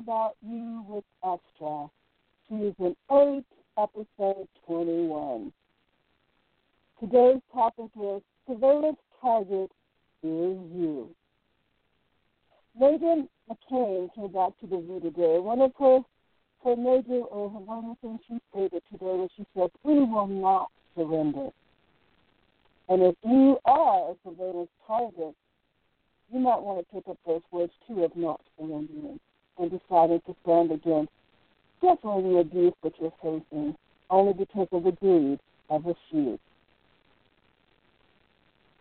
About you with ESTRA, season 8, episode 21. Today's topic is surveillance target is you. Meghan McCain came back to the view today. One of her, her major, or her one things she stated today was she said, we will not surrender. And if you are a surveillance target, you might want to pick up those words too of not surrendering and decided to stand against definitely the abuse that you're facing only because of the greed of a few.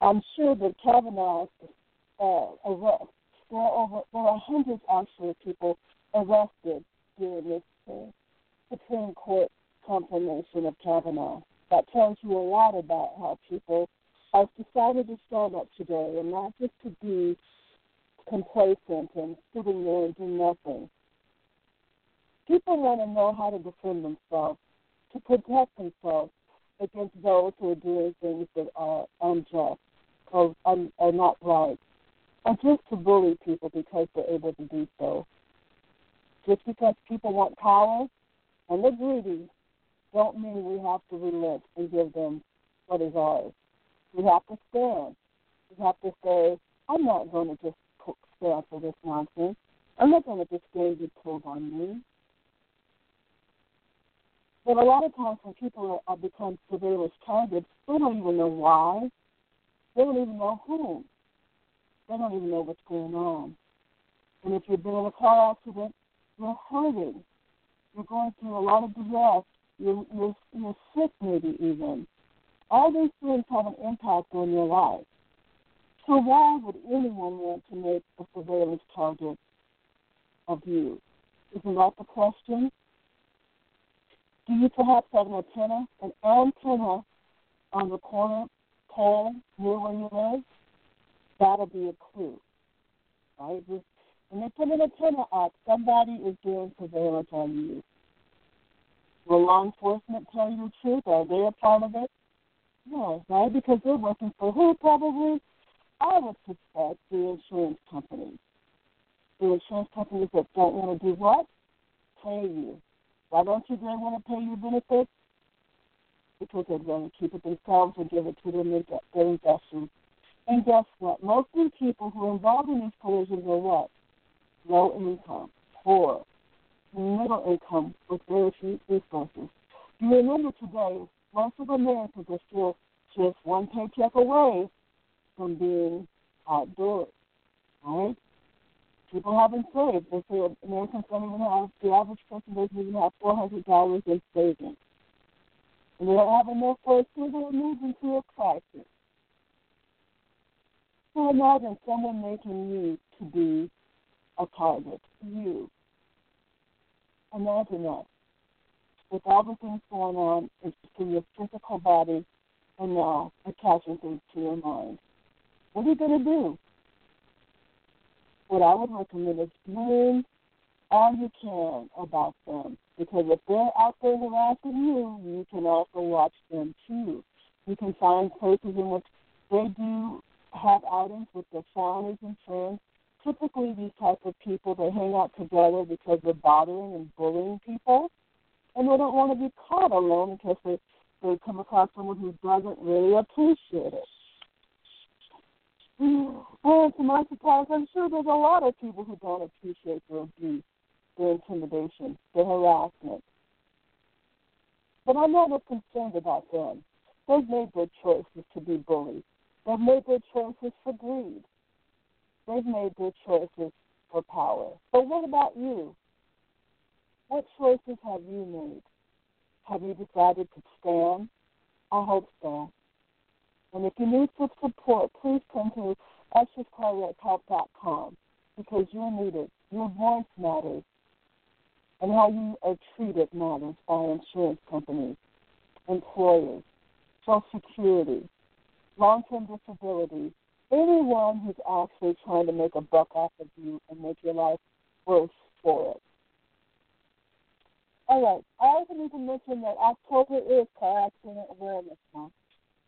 I'm sure that Kavanaugh's uh, arrest, there are, over, there are hundreds actually of people arrested during this uh, Supreme Court confirmation of Kavanaugh. That tells you a lot about how people have decided to stand up today and not just to be complacent and sitting there and doing nothing. People want to know how to defend themselves, to protect themselves against those who are doing things that are unjust or, um, or not right, or just to bully people because they're able to do so. Just because people want power and they're greedy, don't mean we have to relent and give them what is ours. We have to stand. We have to say, I'm not going to just stand for this nonsense. I'm not going to just stand and pulled on me. But a lot of times when people are, are become surveillance targets, they don't even know why. They don't even know who. They don't even know what's going on. And if you've been in a car accident, you're hurting. You're going through a lot of duress. You're, you're, you're sick, maybe even. All these things have an impact on your life. So why would anyone want to make a surveillance target of you? Isn't that the question? Do you perhaps have an antenna, an antenna on the corner pole near where you live? That'll be a clue, right? When they put an antenna up, somebody is doing surveillance on you. Will law enforcement tell you the truth? Are they a part of it? No, right? Because they're working for who probably? I would suspect the insurance companies. The insurance companies that don't want to do what? Pay you. Why don't you they want to pay you benefits? Because going to keep it themselves or give it to them their investors. And guess what? Most of the people who are involved in these collisions are what? Low income, poor, middle income with very few resources. You remember today, most of Americans are still just one paycheck away from being outdoors, right? People haven't saved. They say Americans don't even have, the average person doesn't even have $400 in savings. And they don't have enough for a single emergency or crisis. So imagine someone making you to be a target, you. Imagine that. With all the things going on it's in your physical body and now attaching things to your mind. What are you going to do? What I would recommend is learn all you can about them. Because if they're out there harassing you, you can also watch them too. You can find places in which they do have outings with their families and friends. Typically, these types of people they hang out together because they're bothering and bullying people, and they don't want to be caught alone because they they come across someone who doesn't really appreciate it. Well, to my surprise, I'm sure there's a lot of people who don't appreciate the abuse, the intimidation, the harassment. But I'm not concerned about them. They've made their choices to be bullied. They've made their choices for greed. They've made their choices for power. But what about you? What choices have you made? Have you decided to stand? I hope so. And if you need some support, please come to extrascardiachelp.com because you're needed. Your voice matters. And how you are treated matters by insurance companies, employers, Social Security, long term disability, anyone who's actually trying to make a buck off of you and make your life worse for it. All right. I also need to mention that October is Car Accident Awareness Month.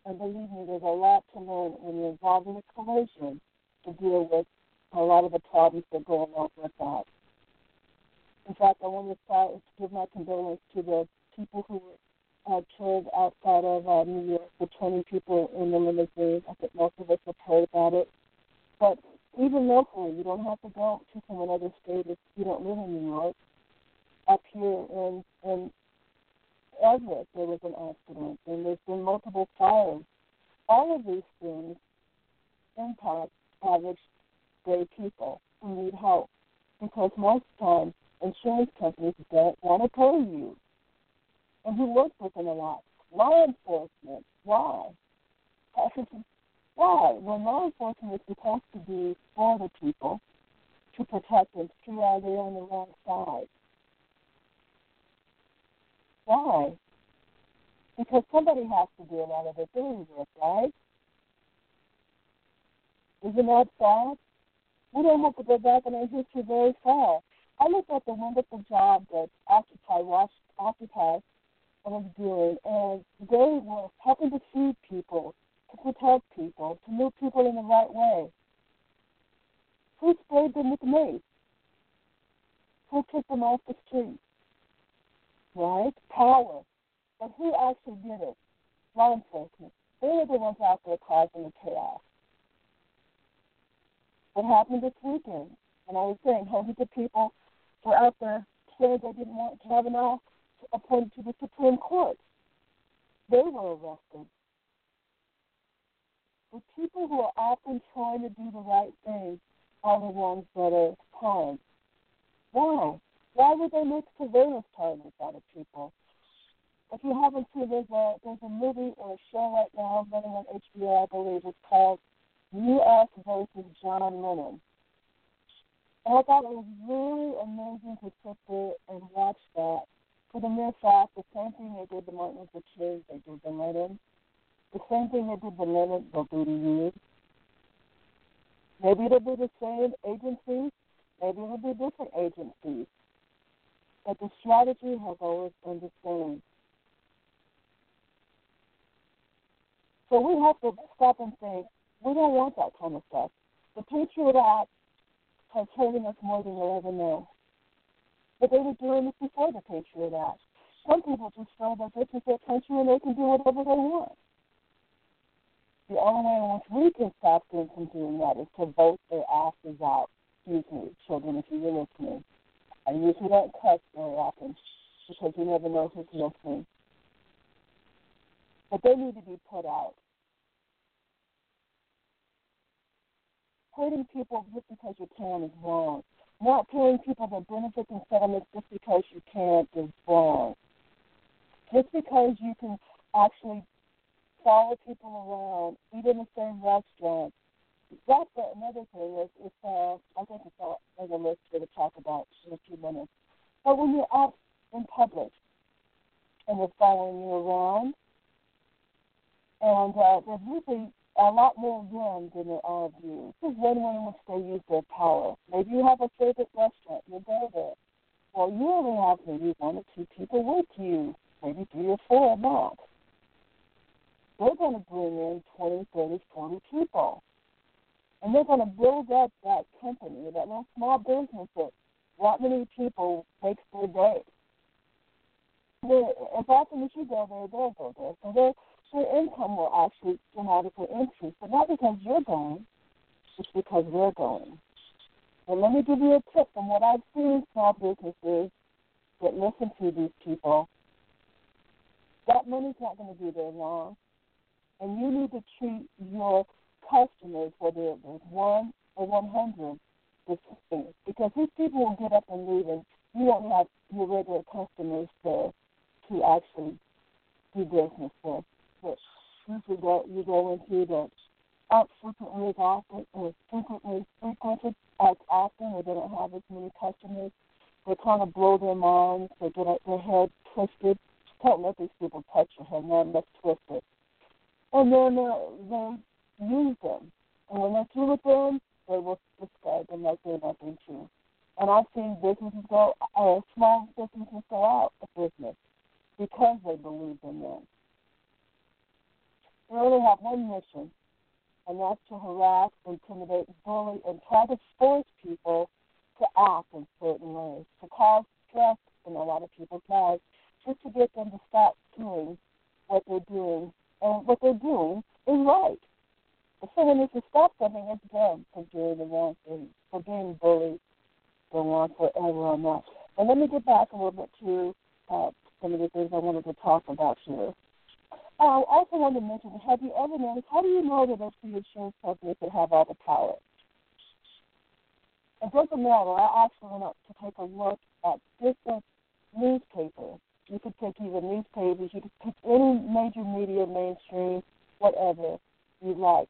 And believe me, there's a lot to learn when you're involved in a collision to deal with a lot of the problems that go along with that. In fact, I want to start to give my condolences to the people who were uh, killed outside of uh, New York, the 20 people in the limousine. I think most of us have heard about it. But even locally, you don't have to go to from another state if you don't live in New York. Up here in, in Everett, there was an accident, and there's been multiple fires. All of these things impact average day people who need help because most times insurance companies don't want to pay you and who work with them a lot. Law enforcement, why? Why? When law enforcement is supposed to be for the people, to protect them, see why they're on the wrong side. Why? Because somebody has to do a lot of the dirty work, right? Isn't that sad? We don't have to go back in our history very far. I look at the wonderful job that Occupy Watch Occupy was doing, and they were helping to feed people, to protect people, to move people in the right way. Who sprayed them with mace? Who kicked them off the street? Right? Power. But who actually did it? Law enforcement. They were the ones out there causing the chaos. What happened this weekend? And I was saying, hundreds of people were out there saying they didn't want Kavanaugh appointed to the Supreme Court. They were arrested. The people who are often trying to do the right thing are the ones that are harmed. Why? Why would they make surveillance targets out of people? If you haven't seen, there's a there's a movie or a show right now running on HBO, I believe. It's called U.S. versus John Lennon. And I thought it was really amazing to sit there and watch that. For the mere fact, the same thing they did to Martin Luther King, they did to Lennon. The same thing they did to Lennon, they'll do to you. Maybe it'll be the same agencies, maybe it'll be different agencies. But the strategy has always been the same. So we have to stop and think, we don't want that kind of stuff. The Patriot Act has hurting us more than we'll ever know. But they were doing this before the Patriot Act. Some people just feel that this is their country and they can do whatever they want. The only way in which we can stop them from doing that is to vote their asses out. Excuse me, children, if you're listening. I usually don't cuss very often because you never know who's listening. But they need to be put out. hurting people just because you can is wrong. Not paying people the benefits and settlements just because you can is wrong. Just because you can actually follow people around, eat in the same restaurant. That's another thing. Is, is uh, I think it's all on the list to talk about in a few minutes. But when you're out in public and they're following you around, and uh, there's usually a lot more room than there are of you. This is one way in which they use their power. Maybe you have a favorite restaurant, you go there. Well, you only have maybe one or two people with you, maybe three or four not. They're going to bring in 20, 30, 40 people. And they're going to build up that company, that little small business that that many people makes their day. As often as you go there, they'll go there. So they're your income will actually dramatically increase, but not because you're going, just because we're going. And let me give you a tip from what I've seen small businesses that listen to these people. That money's not going to be there long. And you need to treat your customers, whether it was one or 100, the same. Because these people will get up and leave, and you won't have your regular customers there to actually do business with that usually go you go into that aren't frequently as often or frequently frequented as often or they don't have as many customers. They kind of blow their minds. They get their head twisted. Don't let these people touch your head, man. Let's twist it. And then uh, use them. And when they're through with them, they will discard them like they're nothing to. And I've seen businesses go, uh, small businesses go out of business because they believe in them. They only have one mission, and that's to harass, intimidate, bully, and try to force people to act in certain ways, to cause stress in a lot of people's lives, just to get them to stop doing what they're doing. And what they're doing is right. If someone needs to stop something, it's them for doing the wrong thing, for being bullied, go on forever on that. And let me get back a little bit to uh, some of the things I wanted to talk about here. I also wanted to mention, have you ever noticed, how do you know that it's the insurance companies that have all the power? It doesn't matter. I actually went up to take a look at different newspapers. You could take even newspapers. You could pick any major media, mainstream, whatever you like.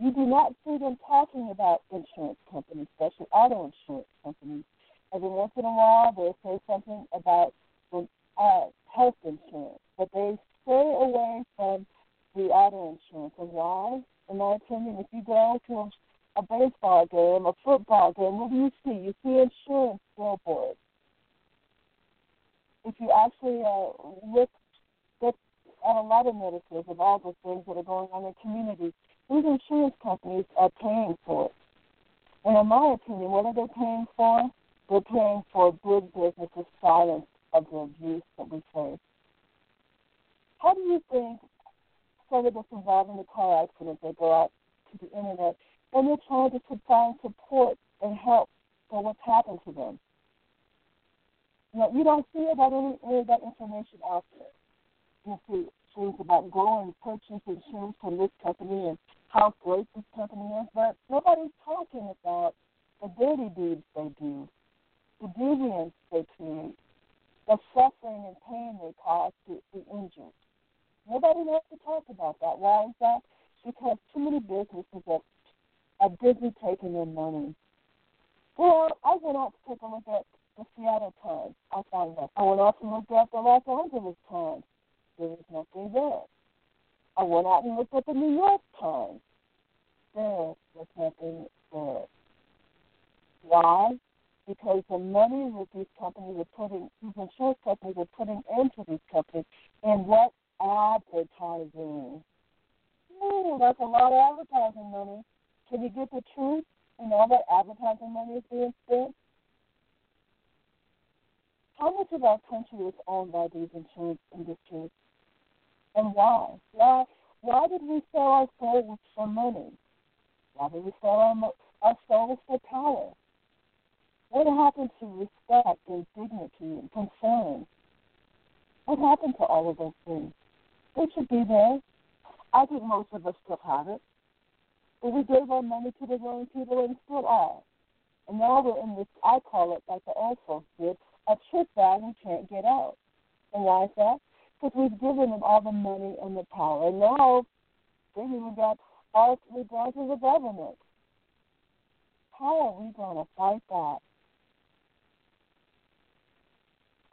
You do not see them talking about insurance companies, especially auto insurance companies. Every once in a while, they'll say something about uh, health insurance, but they stay away from the auto insurance. And why? In my opinion, if you go to a, a baseball game, a football game, what do you see? You see insurance billboards. If you actually uh, look, look at a lot of notices of all the things that are going on in the community, these insurance companies are paying for it. And in my opinion, what are they paying for? They're paying for big businesses' silence of the abuse that we face. How do you think some of us involved in the car accident they go out to the internet and they're trying to find support and help for what's happened to them? Know, you don't see about any, any of that information out there. You see things about going purchase insurance from this company and how great this company is, but nobody's talking about the dirty deeds they do, the deviance they create, the suffering and pain they cause to the injured. Nobody wants to talk about that. Why is that? Because too many businesses are, are busy taking their money. Well, I went out to take a look at the Seattle Times. I found that. I went out to look at the Los Angeles Times. There was nothing there. I went out and looked at the New York Times. There was nothing there. Why? Because the money that these companies are putting, these insurance companies are putting into these companies, and what advertising. Ooh, that's a lot of advertising money. Can you get the truth and all that advertising money is being spent? How much of our country is owned by these insurance industries? And why? Why why did we sell our souls for money? Why did we sell our, our souls for power? What happened to respect and dignity and concern? What happened to all of those things? They should be there. I think most of us still have it. But we gave our money to the wrong people and still are. And now we're in this, I call it, like the old folks did, a trip bag we can't get out. And why is that? Because we've given them all the money and the power. And now they've even got all three branches of government. How are we going to fight that?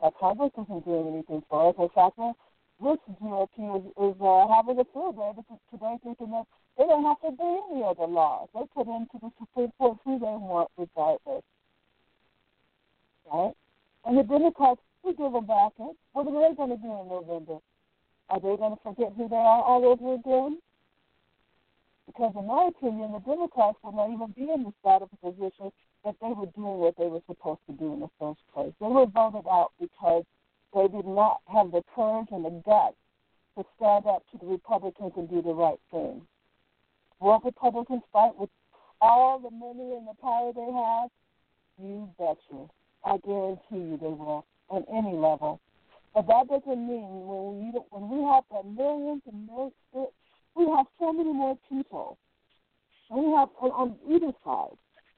That Congress isn't doing anything for us. In fact, this GOP is, is uh, having a field day today thinking that they don't have to do any other laws. They put into the Supreme Court who they want regardless. Right? And the Democrats, we give them back it. What are they going to do in November? Are they going to forget who they are all over again? Because in my opinion, the Democrats will not even be in this bad of position that they were doing what they were supposed to do in the first place. They were voted out because they did not have the courage and the guts to stand up to the Republicans and do the right thing. Will Republicans fight with all the money and the power they have? You betcha. I guarantee you they will on any level. But that doesn't mean when we when we have millions and millions, we have so many more people. We have on, on either side.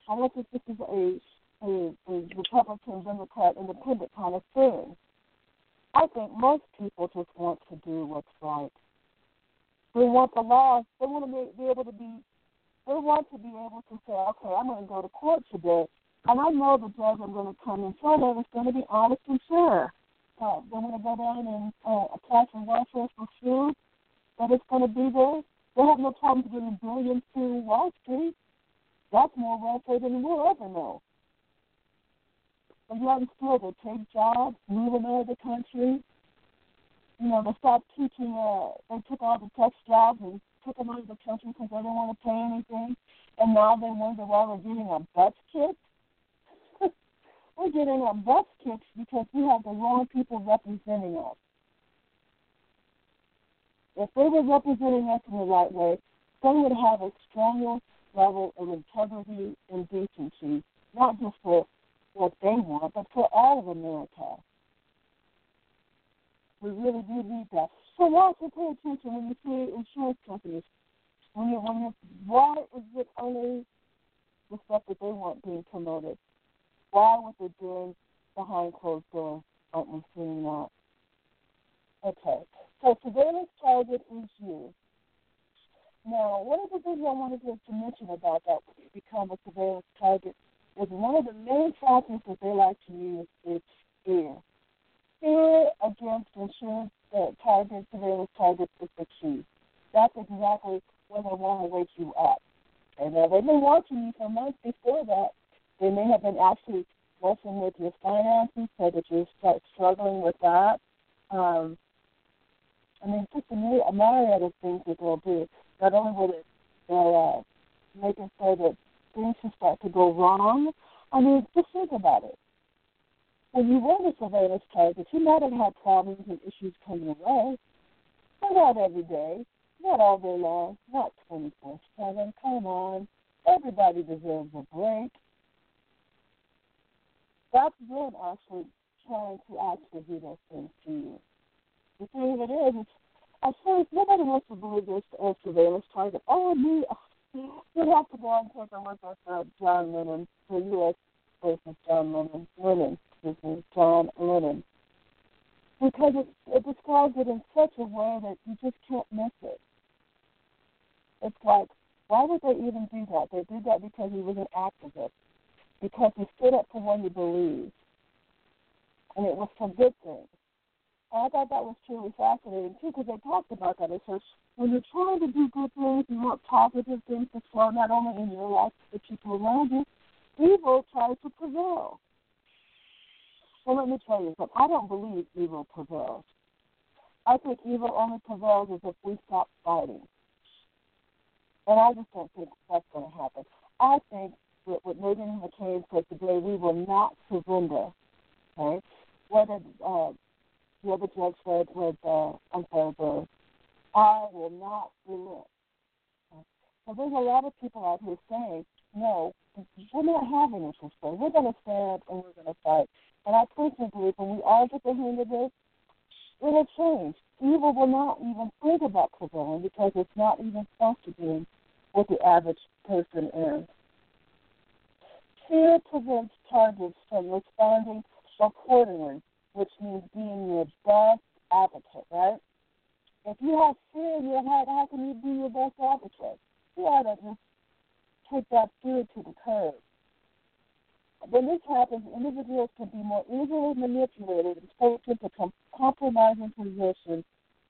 Unless this is a, a, a Republican, Democrat, Independent kind of thing. I think most people just want to do what's right. They want the laws. They want to be able to be. They want to be able to say, okay, I'm going to go to court today, And I know the judge I'm going to come in front of is going to be honest and fair. Uh, they're going to go down and uh, apply for welfare for food, but it's going to be there. They have no problem getting billions to Wall Street. That's more welfare than we'll ever know. But and still, they take jobs, move them out of the country. You know, they stopped teaching. Uh, they took all the tech jobs and took them out of the country because they didn't want to pay anything. And now they wonder why we're getting our butts kicked. We're getting our butts kicked because we have the wrong people representing us. If they were representing us in the right way, they would have a stronger level of integrity and decency, not just for what they want, but for all of America. We really do need that. So also pay attention when you see insurance companies. When you, when you, why is it only the stuff that they want being promoted? Why what they're doing behind closed doors aren't we seeing that? Okay. So surveillance target is you. Now, one of the things I wanted to mention about that when you become a surveillance target is one of the main factors that they like to use is fear. Fear against insurance uh, targets, surveillance targets is the key. That's exactly when they want to wake you up. And they've been watching you for months before that. They may have been actually messing with your finances so that you start struggling with that. Um, I mean, just a myriad of things that they'll do. Not only will it, they'll uh, it so that things will start to go wrong. I mean, just think about it. When you run a surveillance target, you might have had problems and issues coming away, but not every day, not all day long, not 24 7. Come on. Everybody deserves a break. That's them actually trying to actually do those things to you. The thing of it is, I suppose nobody wants to believe this as surveillance target. Oh, me. You'd have to go and take a look at uh, John Lennon, the U.S. versus John Lennon, Lennon, excuse me, John Lennon. Because it, it describes it in such a way that you just can't miss it. It's like, why would they even do that? They did that because he was an activist, because he stood up for what he believed. And it was for good things. And I thought that was truly fascinating too, because they talked about that. It says when you're trying to do good things, you want positive things to flow not only in your life but the people around you. Evil tries to prevail. So let me tell you something. I don't believe evil prevails. I think evil only prevails if we stop fighting. And I just don't think that's going to happen. I think what Meghan McCain said today, we will not surrender. Okay? Whether uh, the other judge said with, uh, I'm sorry, the, I will not relent. So there's a lot of people out here saying, no, we're not having this this. We're going to stand and we're going to fight. And I personally believe when we all get the hang of this, it'll change. Evil will not even think about prevailing because it's not even supposed to be what the average person is. Fear prevents targets from responding accordingly which means being your best advocate, right? If you have fear in your heart, how can you be your best advocate? You ought to just take that fear to the curb. When this happens, individuals can be more easily manipulated and forced into com- compromising positions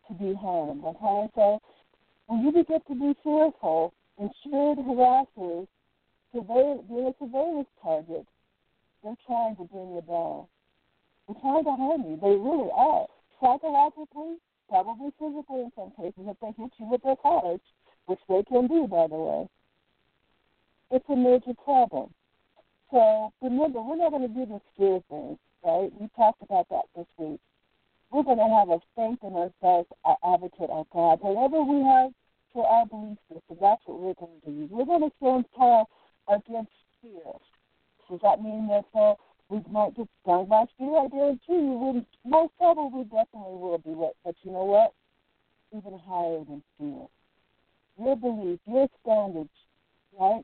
to be harmed. Okay, so when you begin to be fearful, insured harassers, being a surveillance target, they're trying to bring you down. They're trying to harm you. They really are. Psychologically, probably physically in some cases, if they hit you with their cars, which they can do, by the way. It's a major problem. So remember, we're not going to do the scare thing, right? We talked about that this week. We're going to have a faith in ourselves, our advocate, our God. Whatever we have for our belief system, that's what we're going to use. We're going to stand tall against fear. Does that mean that uh, we might get stung by fear. I guarantee you, we most probably definitely will be. What, but you know what? Even higher than fear. Your belief, your standards, right?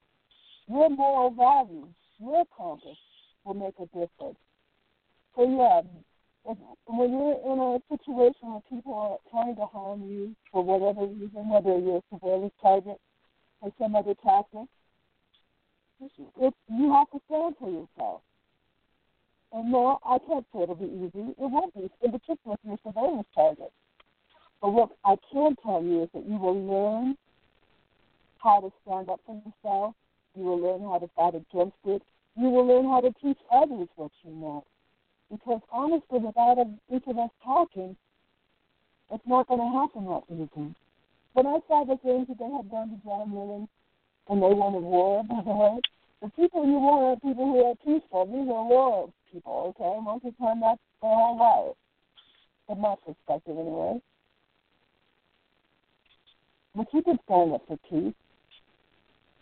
Your moral values, your compass will make a difference. So yeah, if, when you're in a situation where people are trying to harm you for whatever reason, whether you're a surveillance target or some other tactic, It's you have to stand for yourself. And no, I can't say it'll be easy. It won't be, in particular if you're surveillance target. But what I can tell you is that you will learn how to stand up for yourself. You will learn how to fight against it. You will learn how to teach others what you know. Because honestly, without each of us talking, it's not going to happen that easy. When I saw the things that they had done to John Lennon, and they wanted war, by the way, the people you want are people who are peaceful. These are war people, okay? Most of the time, that's their whole life. From my perspective, anyway. But you can stand up for peace.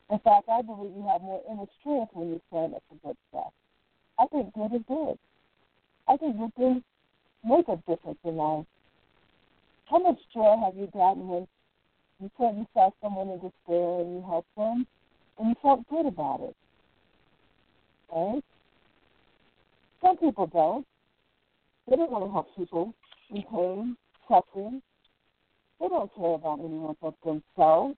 In fact, I believe you have more inner strength when you stand up for good stuff. I think good is good. I think good things make a difference in life. How much joy have you gotten when you saw someone in despair and you helped them and you felt good about it? Right? Some people don't. They don't want to help people in pain, suffering. They don't care about anyone but themselves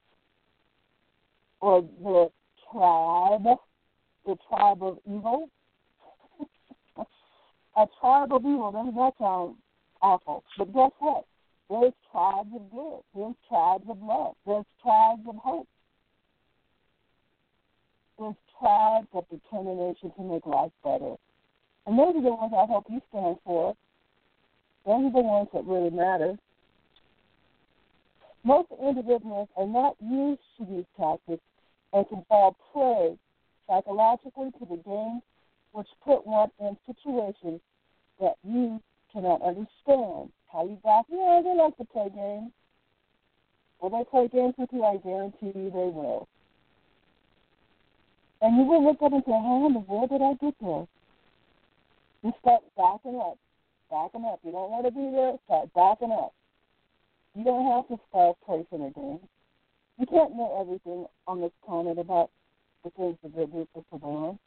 or the tribe, the tribe of evil. a tribe of evil, doesn't that sound awful? But guess what? There's tribes of good. There's tribes of love. There's tribes of hope. There's tribes of determination to make life better. And those are the ones I hope you stand for. Those are the ones that really matter. Most individuals are not used to these tactics and can fall prey psychologically to the games which put one in situations that you cannot understand. How you got yeah, they like to play games. Will they play games with you? I guarantee you they will. And you will look up and say, How in the world did I get there? You start backing up. Backing up. You don't want to be there, start backing up. You don't have to start placing a game. You can't know everything on this planet about the things that they do for.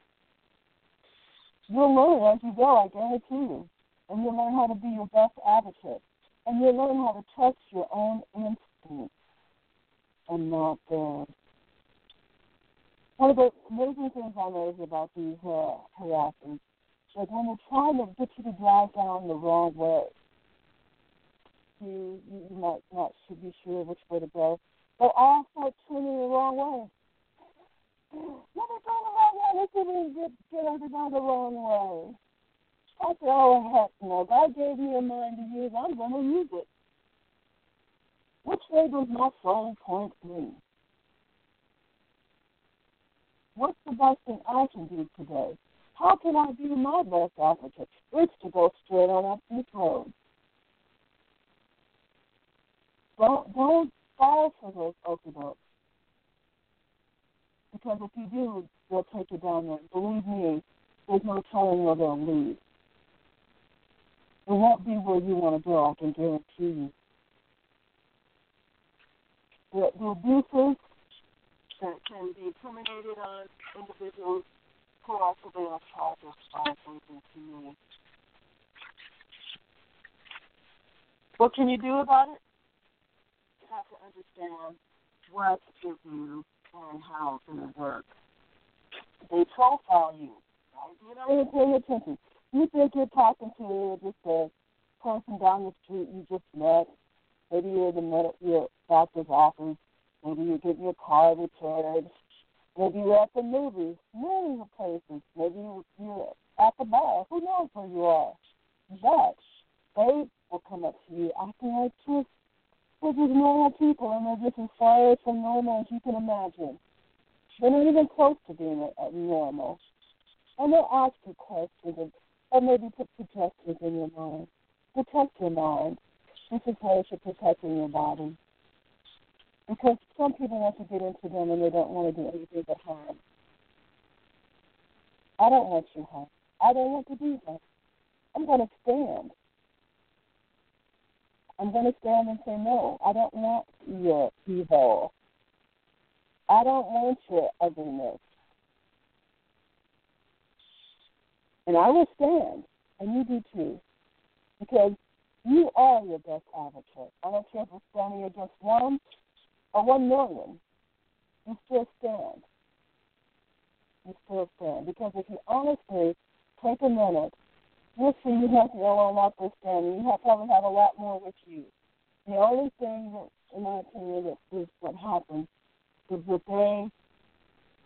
You'll learn as you go, I guarantee you. And you'll learn how to be your best advocate. And you'll learn how to trust your own instincts and not theirs. One of the amazing things I notice about these uh, harassers is when they're trying to get you to drive down the wrong way, you, you might not should be sure which way to go. They all start turning the wrong way. Let me go the wrong way. Let's get, get everybody the wrong way. I said, oh, heck no. God gave me a mind to use. I'm going to use it. Which way does my phone point me? What's the best thing I can do today? How can I be my best advocate? It's to go straight on up this road. Don't don't fall for those okey Because if you do, they'll take you down there. Believe me, there's no telling where they'll lead. It won't be where you want to go, I can guarantee you. The, the abuses that can be terminated on individuals who are surveillance charges are something to me. What can you do about it? You have to understand what is you do and how it's going to work. They profile you, right? You're not even paying attention. You think you're talking to just a person down the street you just met. Maybe you're in the med- your doctor's office. Maybe you're getting your car repaired. Maybe you're at the movies, millions places. Maybe you're at the bar. Who knows where you are? But they will come up to you acting like just they're just normal people, and they're just as far from normal as you can imagine. They're not even close to being normal. And they'll ask you questions or maybe put suggestions in your mind. Protect your mind. This is how you're protecting your body. Because some people want to get into them and they don't want to do anything but harm. I don't want you harm. I don't want to do that. I'm going to stand. I'm going to stand and say, no, I don't want your evil. I don't want your ugliness. And I will stand, and you do too, because you are your best advocate. I don't care if it's standing against one or one million. You still stand. you still stand. Because if you honestly take a minute, you'll see you have to a lot this standing. You have probably have a lot more with you. The only thing that, in my opinion, that is what happens is that they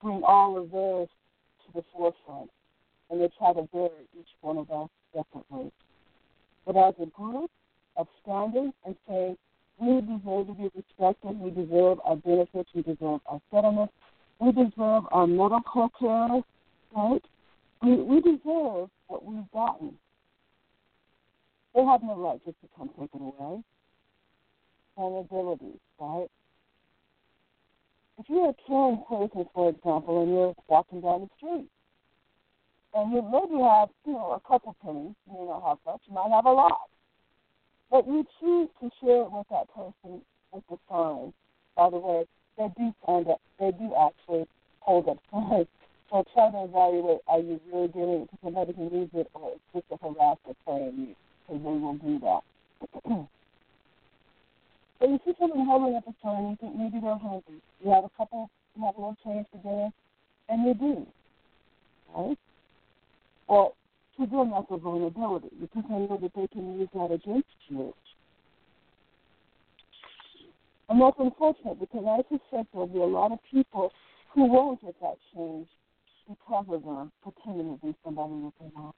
bring all of theirs to the forefront, and they try to bury each one of us differently. But as a group of standing and saying, we deserve to be respected, we deserve our benefits, we deserve our settlements, we deserve our medical care, right? We, we deserve what we've gotten. They have no right just to come take it away. Vulnerability, right? If you're a caring person, for example, and you're walking down the street, and you maybe have, you know, a couple pennies, you may not have much, you might have a lot. But you choose to share it with that person with the sign. By the way, they do find that they do actually hold up signs. So try to evaluate are you really giving it to somebody who needs it or it's just a harasser playing you because they will do that. so you see someone holding up a sign, you think maybe they're hungry. You have a couple, you have a little change to dinner, and you do. Right? Well, to them that's a vulnerability because they know that they can use that against you. And that's unfortunate because I suspect there'll be a lot of people who won't get that change because of them pretending to be somebody that they're not.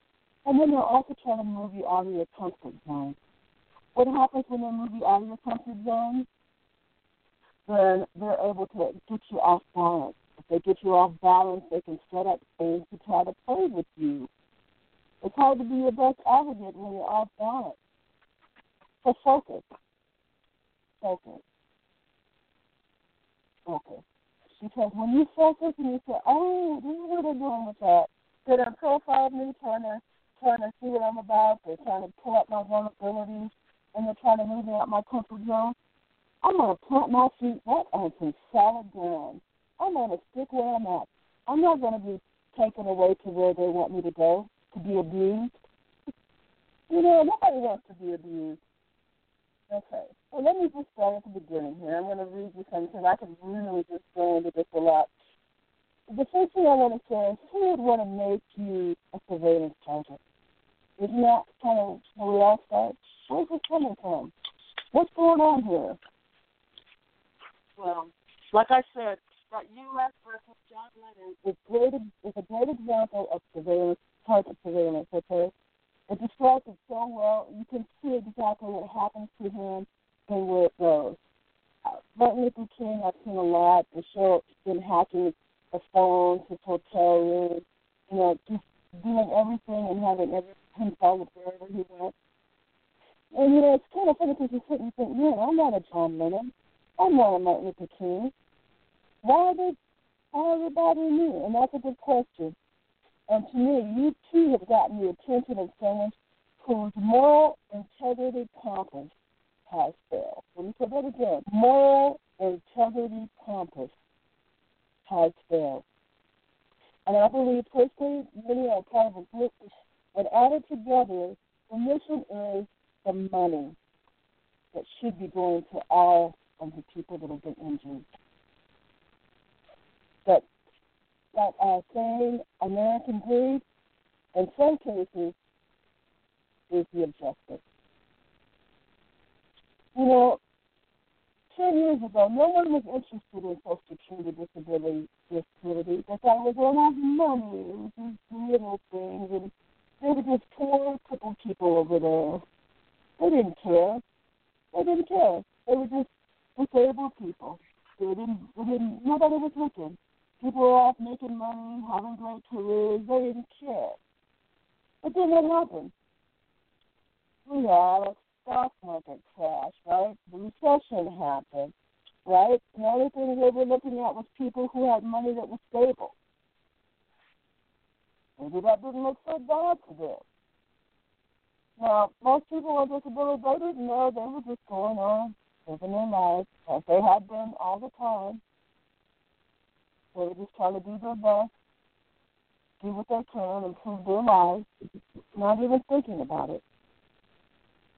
And then they'll also try to move you out of your comfort zone. What happens when they move you out of your comfort zone? Then they're able to get you off balance. If they get you off balance, they can set up things to try to play with you. It's hard to be your best advocate when you're off balance. So focus. Focus. Focus. Because when you focus and you say, oh, this is what they're doing with that. They're in profile of me trying to trying to see what I'm about. They're trying to pull up my vulnerabilities and they're trying to move me out my comfort zone. I'm gonna plant my feet right on some solid ground. I'm gonna stick where I'm at. I'm not gonna be taken away to where they want me to go to be abused. You know, nobody wants to be abused. Okay. Well, let me just start at the beginning here. I'm going to read you something because I can really just go into this a lot. The first thing I want to say is who would want to make you a surveillance target? Isn't that kind of where we all start? Where's this coming from? What's going on here? Well, like I said, that U.S. versus John Lennon is, great, is a great example of surveillance, target surveillance, okay? It describes it so well. You can see exactly what happens to him and where it goes. Uh, Martin Luther King, I've seen a lot. The show been hacking the phones, his hotel room, you know, just doing everything and having every, him follow wherever he went. And, you know, it's kind of funny because you sit and think, man, I'm not a John Lennon. I'm not a Martin Luther King. Why are they, why me? And that's a good question. And to me, you too have gotten the attention of someone whose moral integrity compass has failed. Let me say that again. Moral integrity compass has failed. And I believe personally, many are part of a group when added together, the mission is the money that should be going to all of the people that have been injured. But that uh, saying American greed, in some cases, is the objective. You know, 10 years ago, no one was interested in Social Security disability disability. They thought it was all about money. It was these little things. And they were just poor, crippled people over there. They didn't care. They didn't care. They were just disabled people. They didn't, they didn't, nobody was looking. People were off making money, having great careers. They didn't care. But then what happened? We had a stock market crash, right? The recession happened, right? The only thing they were looking at was people who had money that was stable. Maybe that didn't look so bad to them. Now, most people on disability, they didn't know they were just going on living their lives as they had been all the time. They were just trying to do their best, do what they can, improve their lives, not even thinking about it.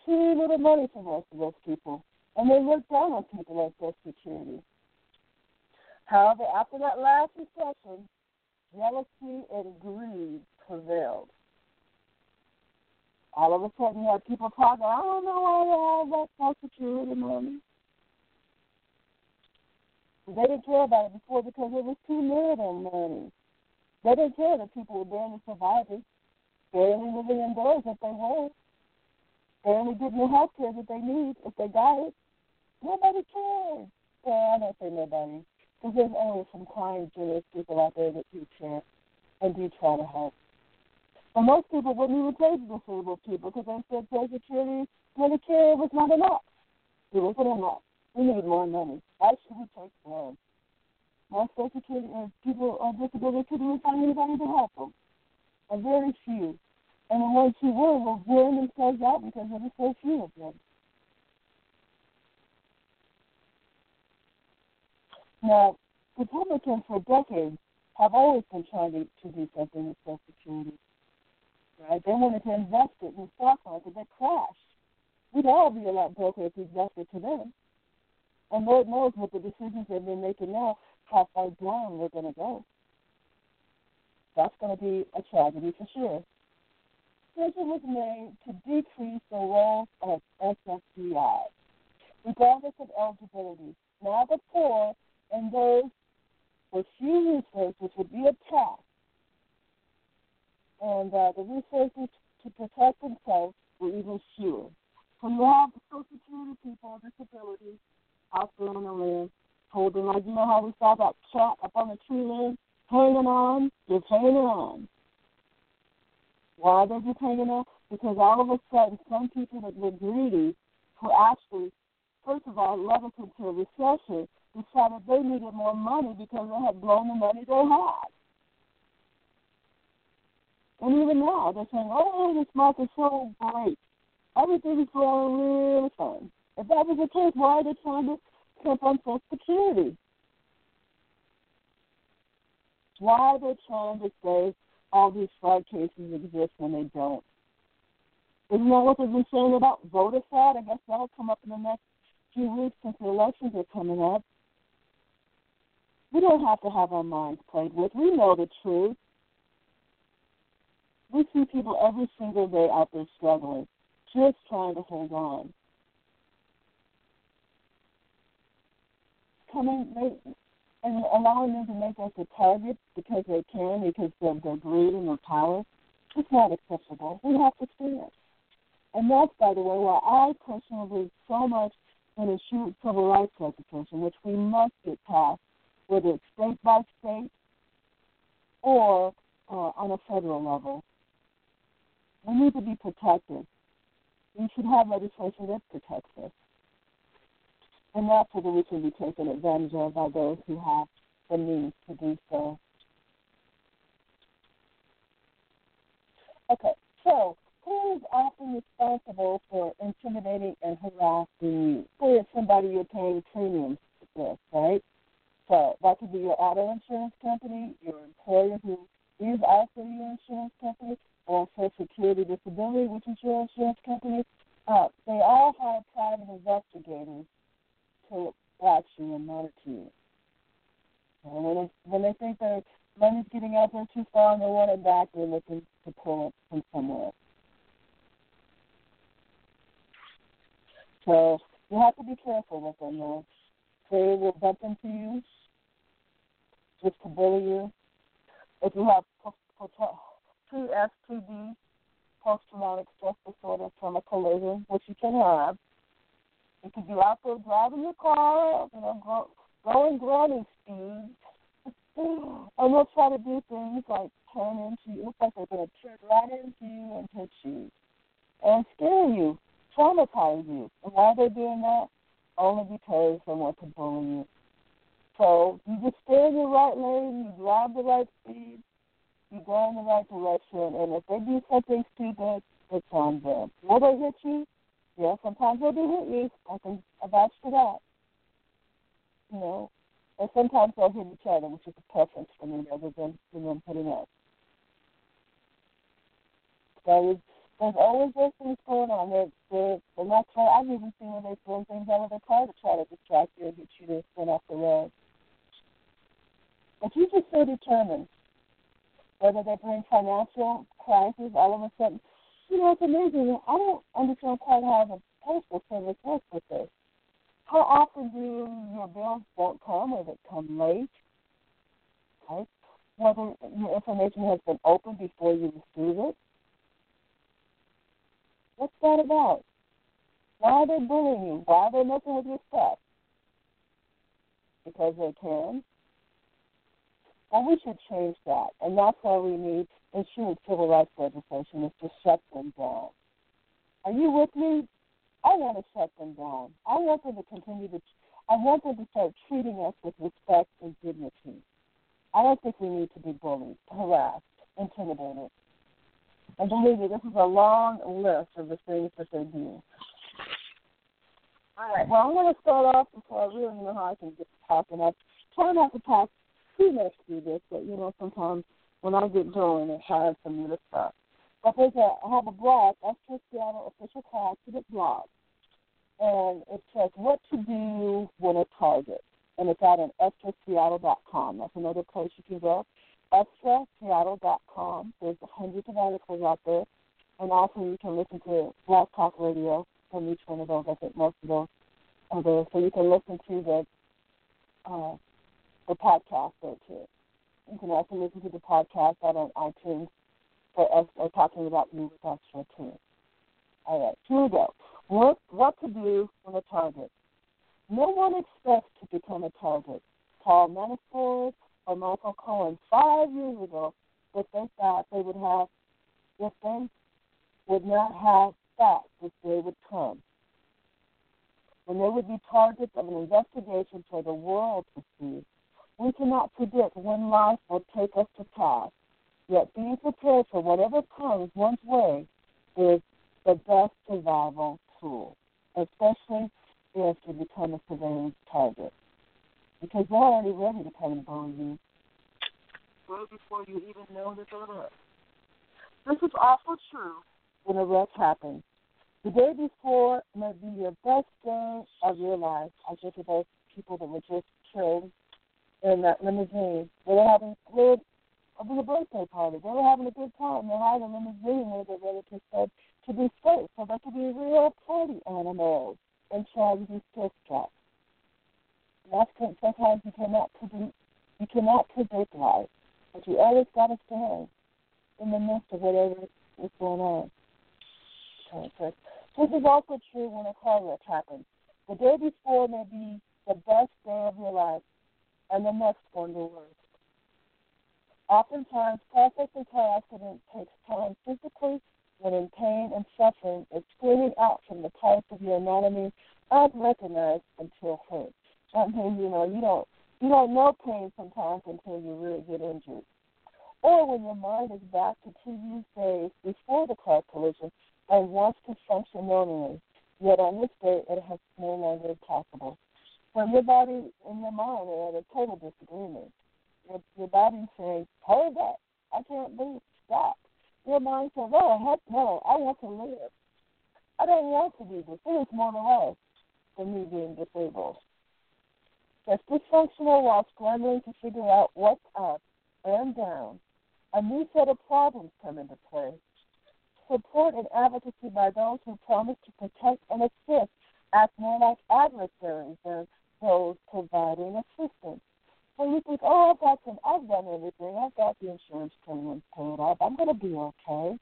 Too little money for most of those people, and they look down on people like Social Security. However, after that last recession, jealousy and greed prevailed. All of a sudden, you had people talking, I don't know why they have that Social Security money. They didn't care about it before because it was too little money. They didn't care that people were barely surviving, barely living indoors if they were, barely getting the health care that they need if they got it. Nobody cares. Well, I don't say nobody, because there's only some kind, generous people out there that do care and do try to help. But most people wouldn't even take disabled people because they said Social Security, Medicare was not enough. It wasn't enough. We need more money. Why should we take more? Most Social Security people on disability couldn't find anybody to help them. A very few. And the ones who were were wearing themselves out because there were so few of them. Now, Republicans for decades have always been trying to, to do something with Social Security. Right? They wanted to invest it in the stock market that crashed. We'd all be a lot broker if we invested to them. And Lord knows what the decisions they've been making now, how far down we're going to go. That's going to be a tragedy for sure. Decision was made to decrease the role of SSDI, regardless of eligibility. Now the poor and those with few resources would be attacked, and uh, the resources to protect themselves were even fewer. So you have the Social Security people with disabilities out there on the land holding, like you know how we saw that cat up on the tree limb, hanging on, just hanging on. Why are they just hanging on? Because all of a sudden, some people that were greedy, who actually, first of all, led us into a recession, decided they needed more money because they had blown the money they had. And even now, they're saying, oh, this market's so great. Everything is going really fine. If that was the case, why are they trying to keep on Social Security? Why are they trying to say all these fraud cases exist when they don't? Isn't that what they've been saying about voter fraud? I guess that'll come up in the next few weeks since the elections are coming up. We don't have to have our minds played with. We know the truth. We see people every single day out there struggling, just trying to hold on. Coming and allowing them to make us a target because they can, because of their greed and their power, it's not acceptable. We have to stand. And that's, by the way, why I personally believe so much in a civil rights legislation, which we must get passed whether it's state by state or uh, on a federal level. We need to be protected. We should have legislation that protects us. And that's what we can be taken advantage of by those who have the means to do so. Okay, so who is often responsible for intimidating and harassing you? Say it's somebody you're paying premiums with, right? So that could be your auto insurance company, your employer who is also your insurance company, or Social Security Disability, which is your insurance company. Uh, they all have private investigators to watch you and monitor you. And when, it, when they think their money's getting out there too far and they want it back, they're looking to pull it from somewhere. So you have to be careful with them, though. They will bump into you just to bully you. If you have PSTD, post traumatic stress disorder from a collision, which you can have, you could be out there driving your car, you know, going granny speed, and they'll try to do things like turn into you. Looks like they're going to turn right into you and hit you and scare you, traumatize you. And why are they doing that? Only because they want to bully you. So you just stay in the right lane, you drive the right speed, you go in the right direction, and if they do something stupid, it's on them. Will they hit you? Yeah, sometimes they do hit you. I can vouch for that. You know, and sometimes they'll hit each other, which is a preference for me rather than, than them hitting us. So there's always those things going on. They're, they're, they're not trying. I've even seen where they throw things out of their car to try to distract you or get you to run off the road. But you just stay determined. Whether they bring financial crisis all of a sudden. You know, it's amazing. I don't understand quite how the postal service works with this. How often do your bills don't come or they come late? Right? Whether your information has been opened before you receive it. What's that about? Why are they bullying you? Why are they messing with your stuff? Because they can. Well, we should change that, and that's why we need insurance civil rights legislation is to shut them down. Are you with me? I want to shut them down. I want them to continue to. I want them to start treating us with respect and dignity. I don't think we need to be bullied, harassed, intimidated. And believe me, this is a long list of the things that they do. All right. Well, I'm going to start off before I really know how I can get talking. I try not to talk too much through this, but you know, sometimes when I get going, it's hard for me to stop. But there's a, I have a blog, ESTRA Seattle Official Accident blog, and it says what to do when a target, and it's out on ESTRASeattle.com. That's another place you can go. ESTRASeattle.com. There's hundreds of articles out there, and also you can listen to Blog Talk Radio from each one of those. I think most of those are there, so you can listen to the uh, the podcast there too. You can also listen to the podcast out on iTunes for us or talking about with ESTRA too. All right, here we go. What what to do when a target? No one expects to become a target. Paul Manafort or Michael Cohen five years ago that they thought they would have if they would not have thought this day would come. When they would be targets of an investigation for the world to see. We cannot predict when life will take us to task Yet being prepared for whatever comes one's way is the best survival tool, especially if you become a civilian target. Because they're already ready to come and bully you way before you even know that they're there. This is also true when a wreck happens. The day before may be your best day of your life. I think of those people that were just killed in that limousine. They were having good it was a birthday party. They were having a good time. They had a limousine where the relatives said to be safe so they could be real party animals and try to be still strapped. That's sometimes you cannot predict you cannot predict life, but you always gotta stand in the midst of whatever is going on. Okay, this is also true when a car wreck happens. The day before may be the best day of your life, and the next one worst. Oftentimes, processing car accident takes time physically when in pain and suffering is screaming out from the parts of your anatomy unrecognized until hurt. That means, you know, you don't you don't know pain sometimes until you really get injured. Or when your mind is back to previous days before the car collision and wants to function normally, yet on this day it has no longer possible. When your body and your mind are at a total disagreement your, your body says, hold up, I can't breathe, stop. Your mind says, oh, heck no, I want to live. I don't want to do this. It is more to life than me being disabled. Just dysfunctional while scrambling to figure out what's up and down. A new set of problems come into play. Support and advocacy by those who promise to protect and assist act more like adversaries than those providing assistance. So you think, oh, I've got some, I've done everything. I've got the insurance premiums paid up, I'm going to be okay.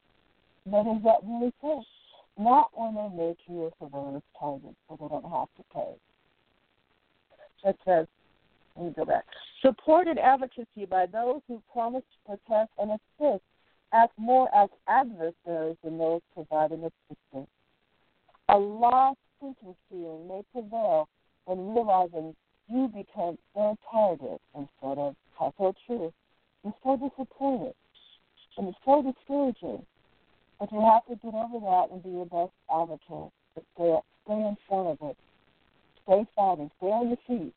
But is that really true? Not when they make you a surveillance target so they don't have to pay. It says, let me go back. Supported advocacy by those who promise to protect and assist act more as adversaries than those providing assistance. A lost thinking feeling may prevail when realizing you become their target instead of so true. You're so disappointed. And it's so discouraging. But you have to get over that and be your best advocate. Stay, stay in front of it. Stay fighting. Stay on your feet.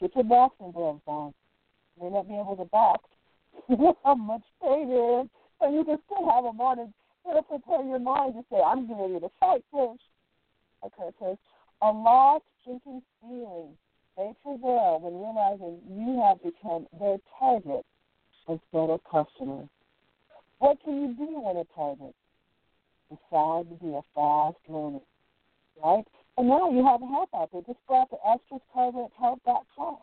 Get your boxing gloves on. You may not be able to box. how much pain is. And you can still have them on and know, prepare your mind to say, I'm ready to fight this. Okay, so a lost drinking feeling they prevail when realizing you have become their target instead of customer. What can you do when a target? Decide to be a fast learner, right? And now you have help out there. Just go out to estruscartwrighthealth.com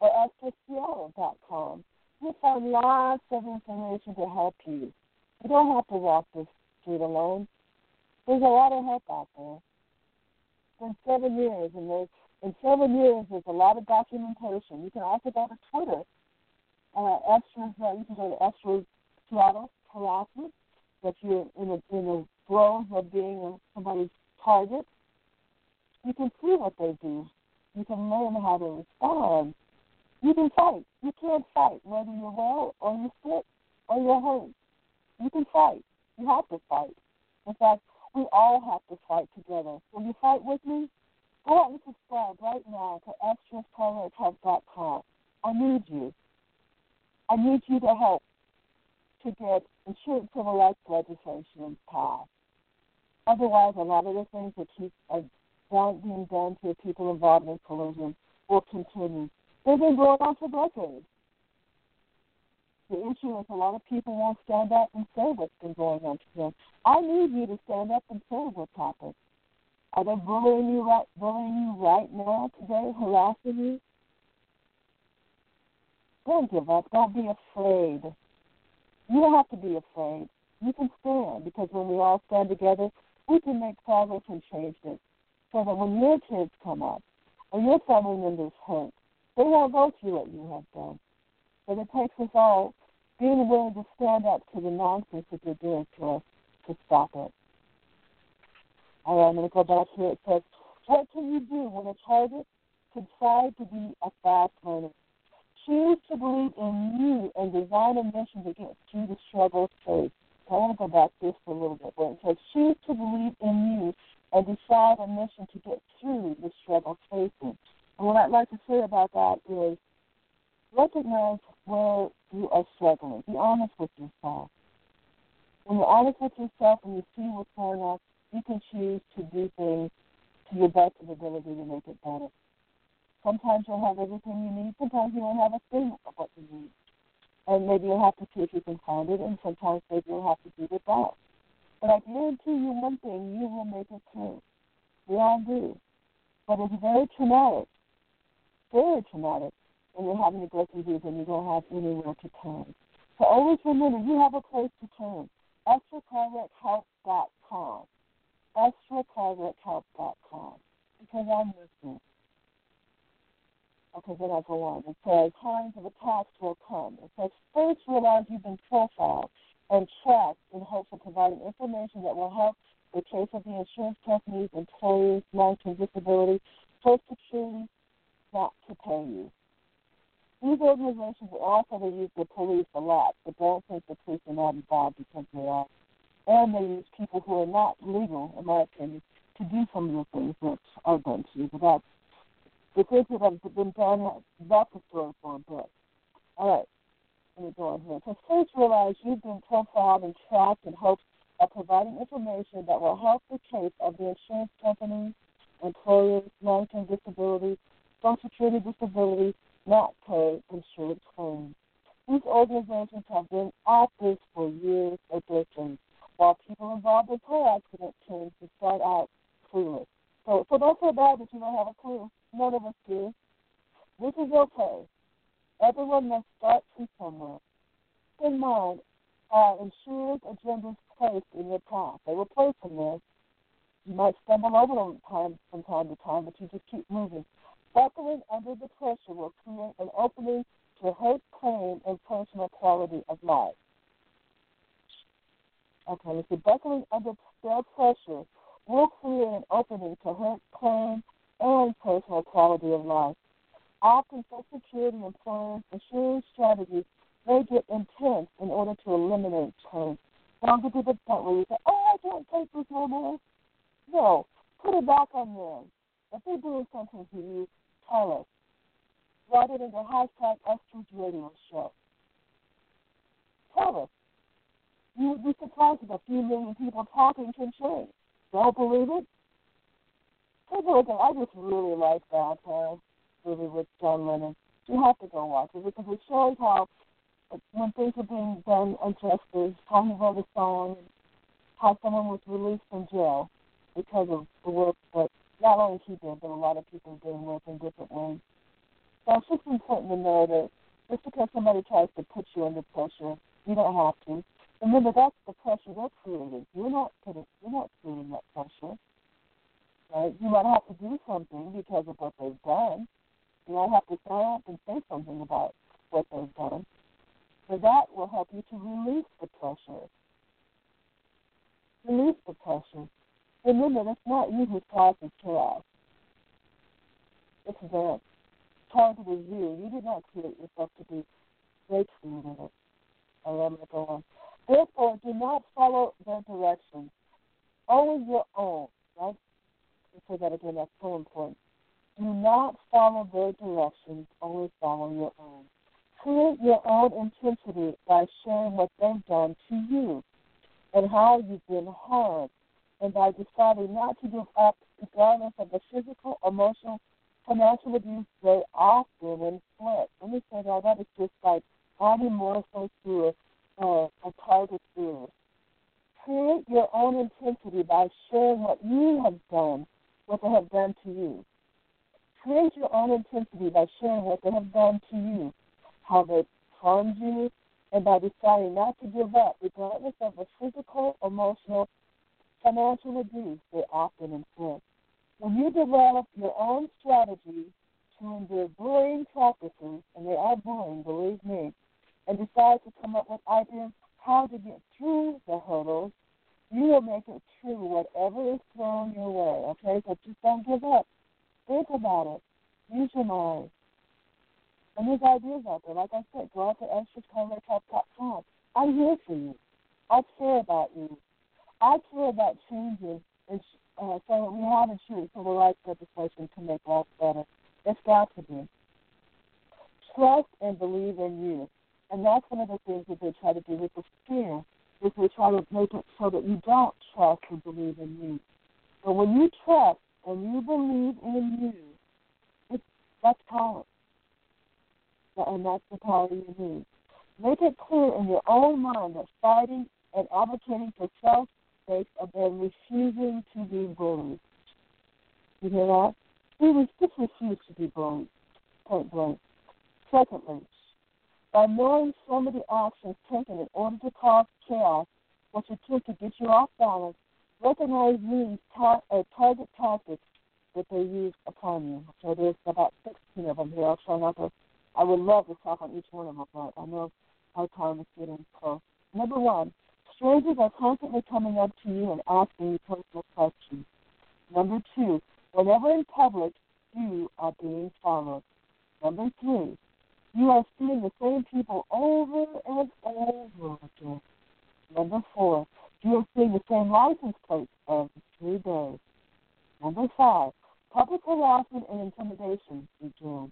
or estraseattle.com. You'll find lots of information to help you. You don't have to walk this street alone. There's a lot of help out there. Been seven years, and there's in seven years, there's a lot of documentation. You can also go to Twitter. Uh, ESTRA's, uh, you can go to ESTRA's Seattle harassment, that you're in a, in a throes of being somebody's target. You can see what they do. You can learn how to respond. You can fight. You can't fight whether you're well or you're sick or you're hurt. You can fight. You have to fight. In fact, we all have to fight together. Will you fight with me? Go out and subscribe right now to estruscartwrighthealth.com. I need you. I need you to help to get insurance civil rights legislation passed. Otherwise, a lot of the things that keep uh, done, being done to the people involved in collusion will continue. They've been going on for decades. The issue is a lot of people won't stand up and say what's been going on to them. I need you to stand up and say what's happened. Are they bullying you right bullying you right now today, harassing you? Don't give up. Don't be afraid. You don't have to be afraid. You can stand because when we all stand together, we can make progress and change it. So that when your kids come up or your family members hurt, they won't go through what you have done. But it takes us all being willing to stand up to the nonsense that they're doing to us to stop it. All right, I'm going to go back here. It says, what can you do when a target decide to be a fast learner? Choose to believe in you and design a mission to get through the struggles faced. I want to go back this a little bit where it says, choose to believe in you and decide a mission to get through the struggles facing. And what I'd like to say about that is recognize where you are struggling. Be honest with yourself. When you're honest with yourself and you see what's going on, you can choose to do things to your best of ability to make it better. Sometimes you'll have everything you need. Sometimes you won't have a thing of what you need. And maybe you'll have to see if you can find it, and sometimes maybe you'll have to do without. But I guarantee you one thing, you will make it through. We all do. But it's very traumatic, very traumatic when you're having go through these and you don't have anywhere to turn. So always remember, you have a place to turn. EstherCartwrightHealth.com EstherCartwrightHealth.com because I'm listening. Okay, then I go on. It says, times of attacks will come. It says, first realize you've been profiled and tracked in hopes of providing information that will help the case of the insurance companies, employers, long-term disability, Social Security not to pay you. These organizations also they use the police a lot, but don't think the police are not involved because they are. And they use people who are not legal, in my opinion, to do some of the things that are done to you. But that's the things that have been done, that's a story for a bit. All right, let me go on here. So first realize you've been profiled and tracked in hopes of providing information that will help the case of the insurance companies, employers, long-term disability, social security disability, not pay insurance claims. These organizations have been at this for years or decades, while people involved in car accident tend to start out clueless. So, so don't feel bad that you don't have a clue. None of us do. This is okay. Everyone must start from somewhere. In mind, are insurance agendas placed in your path? They were placed in there. You might stumble over them time, from time to time, but you just keep moving. Buckling under the pressure will create an opening to hurt claim and personal quality of life. Okay, let's see. Buckling under their pressure will create an opening to hurt claim and personal quality of life. Often, Social Security and employers' insurance strategies may get intense in order to eliminate claims. Don't get to the point where you say, oh, I can't take this no more. No, put it back on them. If they're doing something to you, tell us. Write it in the hashtag ESTRA's Radio Show. Tell us. You would be surprised if a few million people talking can change. Don't believe it? Take a look at I just really like that uh, movie with John Lennon. You have to go watch it because it shows how when things are being done unjustly, how he wrote a song, how someone was released from jail because of the work that not only he did, but a lot of people doing work in different ways. So it's just important to know that just because somebody tries to put you under pressure, you don't have to. Remember, that's the pressure they're creating. You're not putting, you're not creating that pressure. Right? You might have to do something because of what they've done. You might have to stand up and say something about what they've done. So that will help you to release the pressure. Release the pressure. Remember, it's not you who causes chaos. It's them. Target is you. You did not create yourself to be. They created it. I let it go on. Therefore, do not follow their directions. Only your own. Right? Say that again. That's so important. Do not follow their directions. Only follow your own. Create your own intensity by sharing what they've done to you and how you've been harmed, and by deciding not to give up regardless of the physical, emotional, financial abuse they often inflict. Let me say that that is just like adding more so to a, uh, a target series. Create your own intensity by sharing what you have done, what they have done to you. Create your own intensity by sharing what they have done to you how they harmed you, and by deciding not to give up, regardless of the physical, emotional, financial abuse they often inflict. When you develop your own strategy to endure bullying practices, and they are bullying, believe me, and decide to come up with ideas how to get through the hurdles, you will make it through whatever is thrown your way. Okay, so just don't give up. Think about it. Use your mind. And there's ideas out there. Like I said, go out to extrascarletop.com. I'm here for you. I care about you. I care about changes and uh, so we have insurance for the rights legislation to make life better. It's got to be. Trust and believe in you. And that's one of the things that they try to do with the fear, is they try to make it so that you don't trust and believe in you. But when you trust and you believe in you, it's, that's power and that's the power you need. Make it clear in your own mind that fighting and advocating for self sake and refusing to be bullied. You hear that? We just refuse to be bullied, point blank. Secondly, by knowing some of the actions taken in order to cause chaos, which it took to get you off balance, recognize these ta- uh, target tactics that they use upon you. So there's about 16 of them here. I'll try not to I would love to talk on each one of them, but I know our time is getting close. Number one, strangers are constantly coming up to you and asking you personal questions. Number two, whenever in public, you are being followed. Number three, you are seeing the same people over and over again. Number four, you are seeing the same license plates every three days. Number five, public harassment and intimidation begin.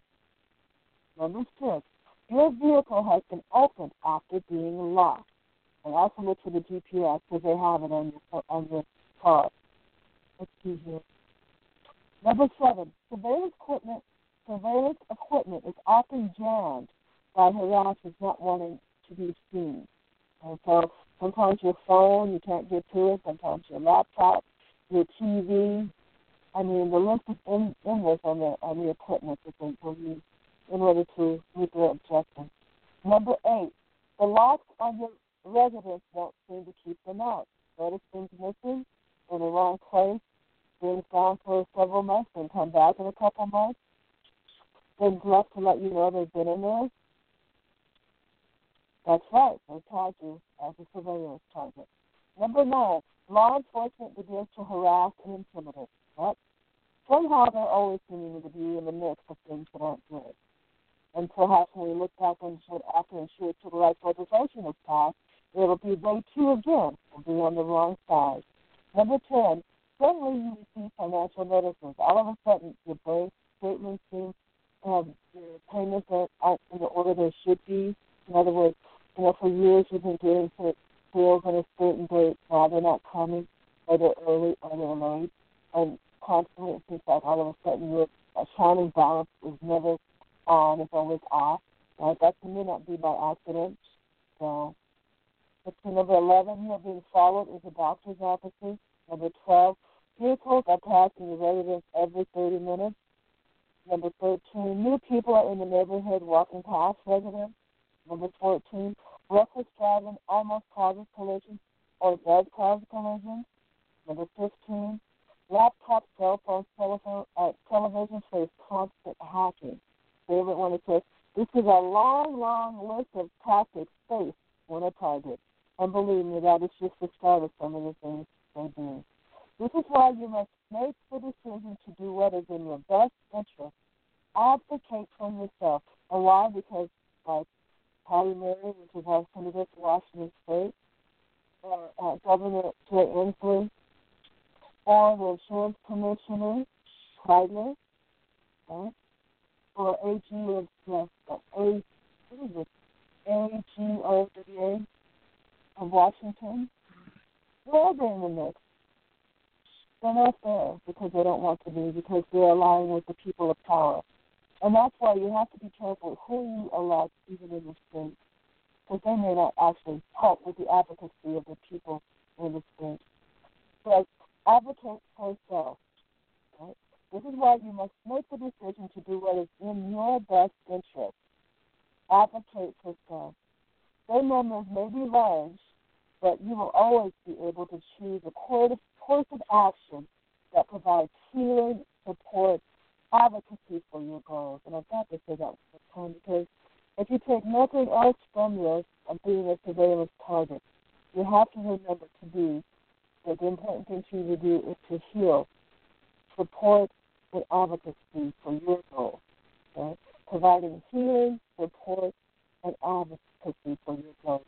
Number six, your vehicle has been opened after being locked. And also look for the GPS because they have it on your on your car. Excuse me. Number seven, surveillance equipment surveillance equipment is often jammed by harassers not wanting to be seen. And so sometimes your phone you can't get to it, sometimes your laptop, your TV. I mean the list is endless on the on the equipment that they will use in order to meet their objectives. Number eight, the locks on your residence won't seem to keep them out. Notice things missing in the wrong place, things gone for several months, and come back in a couple months. then left to let you know they've been in there. That's right, they tag you as a surveillance target. Number nine, law enforcement begins to harass and intimidate. Right? Somehow they're always seeming to be in the midst of things that aren't good and perhaps when we look back and should after ensure civil rights legislation is passed, it'll be they too again will be on the wrong side. Number ten, suddenly you receive financial notices. All of a sudden your bank statements seem um, your payments aren't in the order they should be. In other words, you know, for years you've been getting bills on a certain date, now they're not coming, or they're early or they're late. And constantly it seems like all of a sudden your accounting balance is never on is always off. Right? That may not be by accident. Okay, number 11, you are being followed is a doctor's offices. Number 12, vehicles are passing the residence every 30 minutes. Number 13, new people are in the neighborhood walking past residents. Number 14, reckless driving almost causes collisions or does cause collisions. Number 15, laptop, cell phones, telephone, uh, television face constant hacking. Favorite one says, this is a long, long list of tactics faced when a target. And believe me, that is just the start of some of the things they do. This is why you must make the decision to do what is in your best interest. Advocate for yourself. And why? Because, like Patty Murray, which is our senator for Washington State, or uh, Governor Jay Inslee, or the insurance commissioner, Kreidler, right? or AG of yes, A, what is it? Of Washington. They're all in the mix. They're not there because they don't want to be, because they're aligning with the people of power. And that's why you have to be careful who you elect, even in the state, because they may not actually help with the advocacy of the people in the state. So advocate for yourself. Right? This is why you must make the decision to do what is in your best interest. Advocate for yourself. Their numbers may be large, but you will always be able to choose a course of action that provides healing, support, advocacy for your goals. And I've got to say that one time because if you take nothing else from this of being a surveillance target, you have to remember to do that the important thing for you to do is to heal, support, and advocacy for your goals. Okay? Providing healing, support, and advocacy for your goals.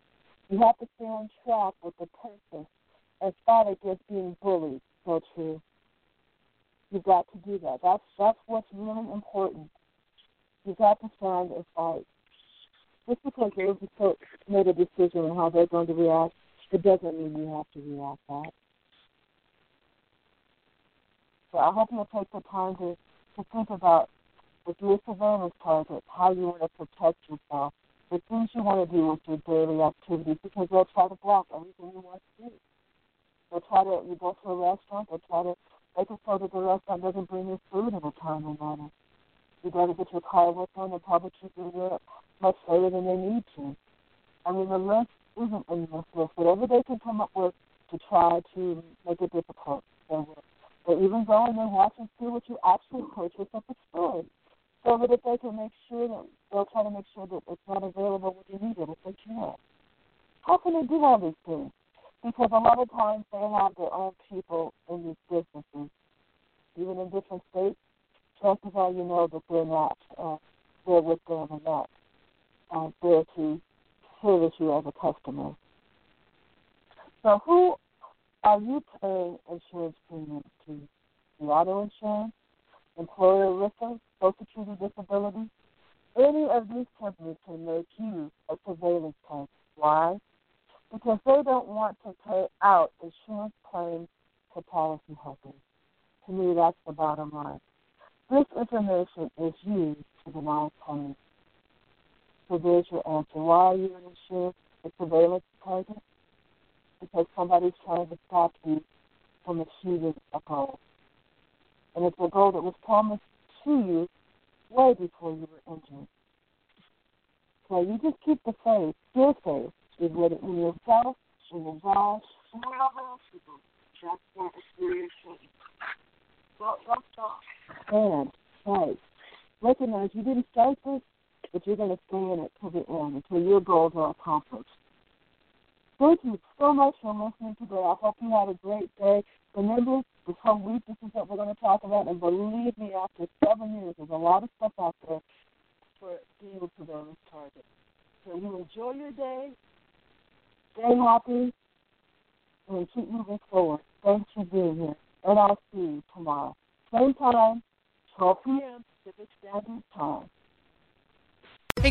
You have to stay on track with the person far as just being bullied. So true. You've got to do that. That's that's what's really important. You've got to stand and fight. Just because they've made a decision on how they're going to react, it doesn't mean you have to react that. So I hope you'll take the time to, to think about you're a surveillance target, how you want to protect yourself, the things you want to do with your daily activities, because they'll try to block everything you want to do. They'll try to, you go to a restaurant, they'll try to make it so that the restaurant doesn't bring you food in a timely manner. You got to get your car worked on, and probably keep it there much later than they need to. I mean, the list isn't endless list. Whatever they can come up with to try to make it difficult, they will. They even go and they watch and see what you actually purchase at the store. So that they can make sure that they'll try to make sure that it's not available when you need it if they can. How can they do all these things? Because a lot of times they have their own people in these businesses, even in different states. Chances are you know that they're not uh, there with them and not uh, there to service you as a customer. So who are you paying insurance premiums to? The auto insurance, employer ERISA, Social Security disability? Any of these companies can make you a surveillance target. Why? Because they don't want to pay out insurance claims to policyholders. To me, that's the bottom line. This information is used to deny claims. So there's your answer. Why are you an insurance a surveillance target? Because somebody's trying to stop you from achieving a goal. And it's a goal that was promised before you were injured. So you just keep the faith, your faith, in, what, in yourself, in your God, in other people. That's what inspiration. Don't. And, right. Recognize you didn't start this, but you're going to stay in it till the end, until your goals are accomplished. Thank you so much for listening today. I hope you had a great day. Remember, this whole week, this is what we're going to talk about. And believe me, after seven years, there's a lot of stuff out there for being able to go this target. So you enjoy your day, stay happy, and keep moving forward. Thanks for being here. And I'll see you tomorrow. Same time, 12 p.m. Pacific Standard Time. Hey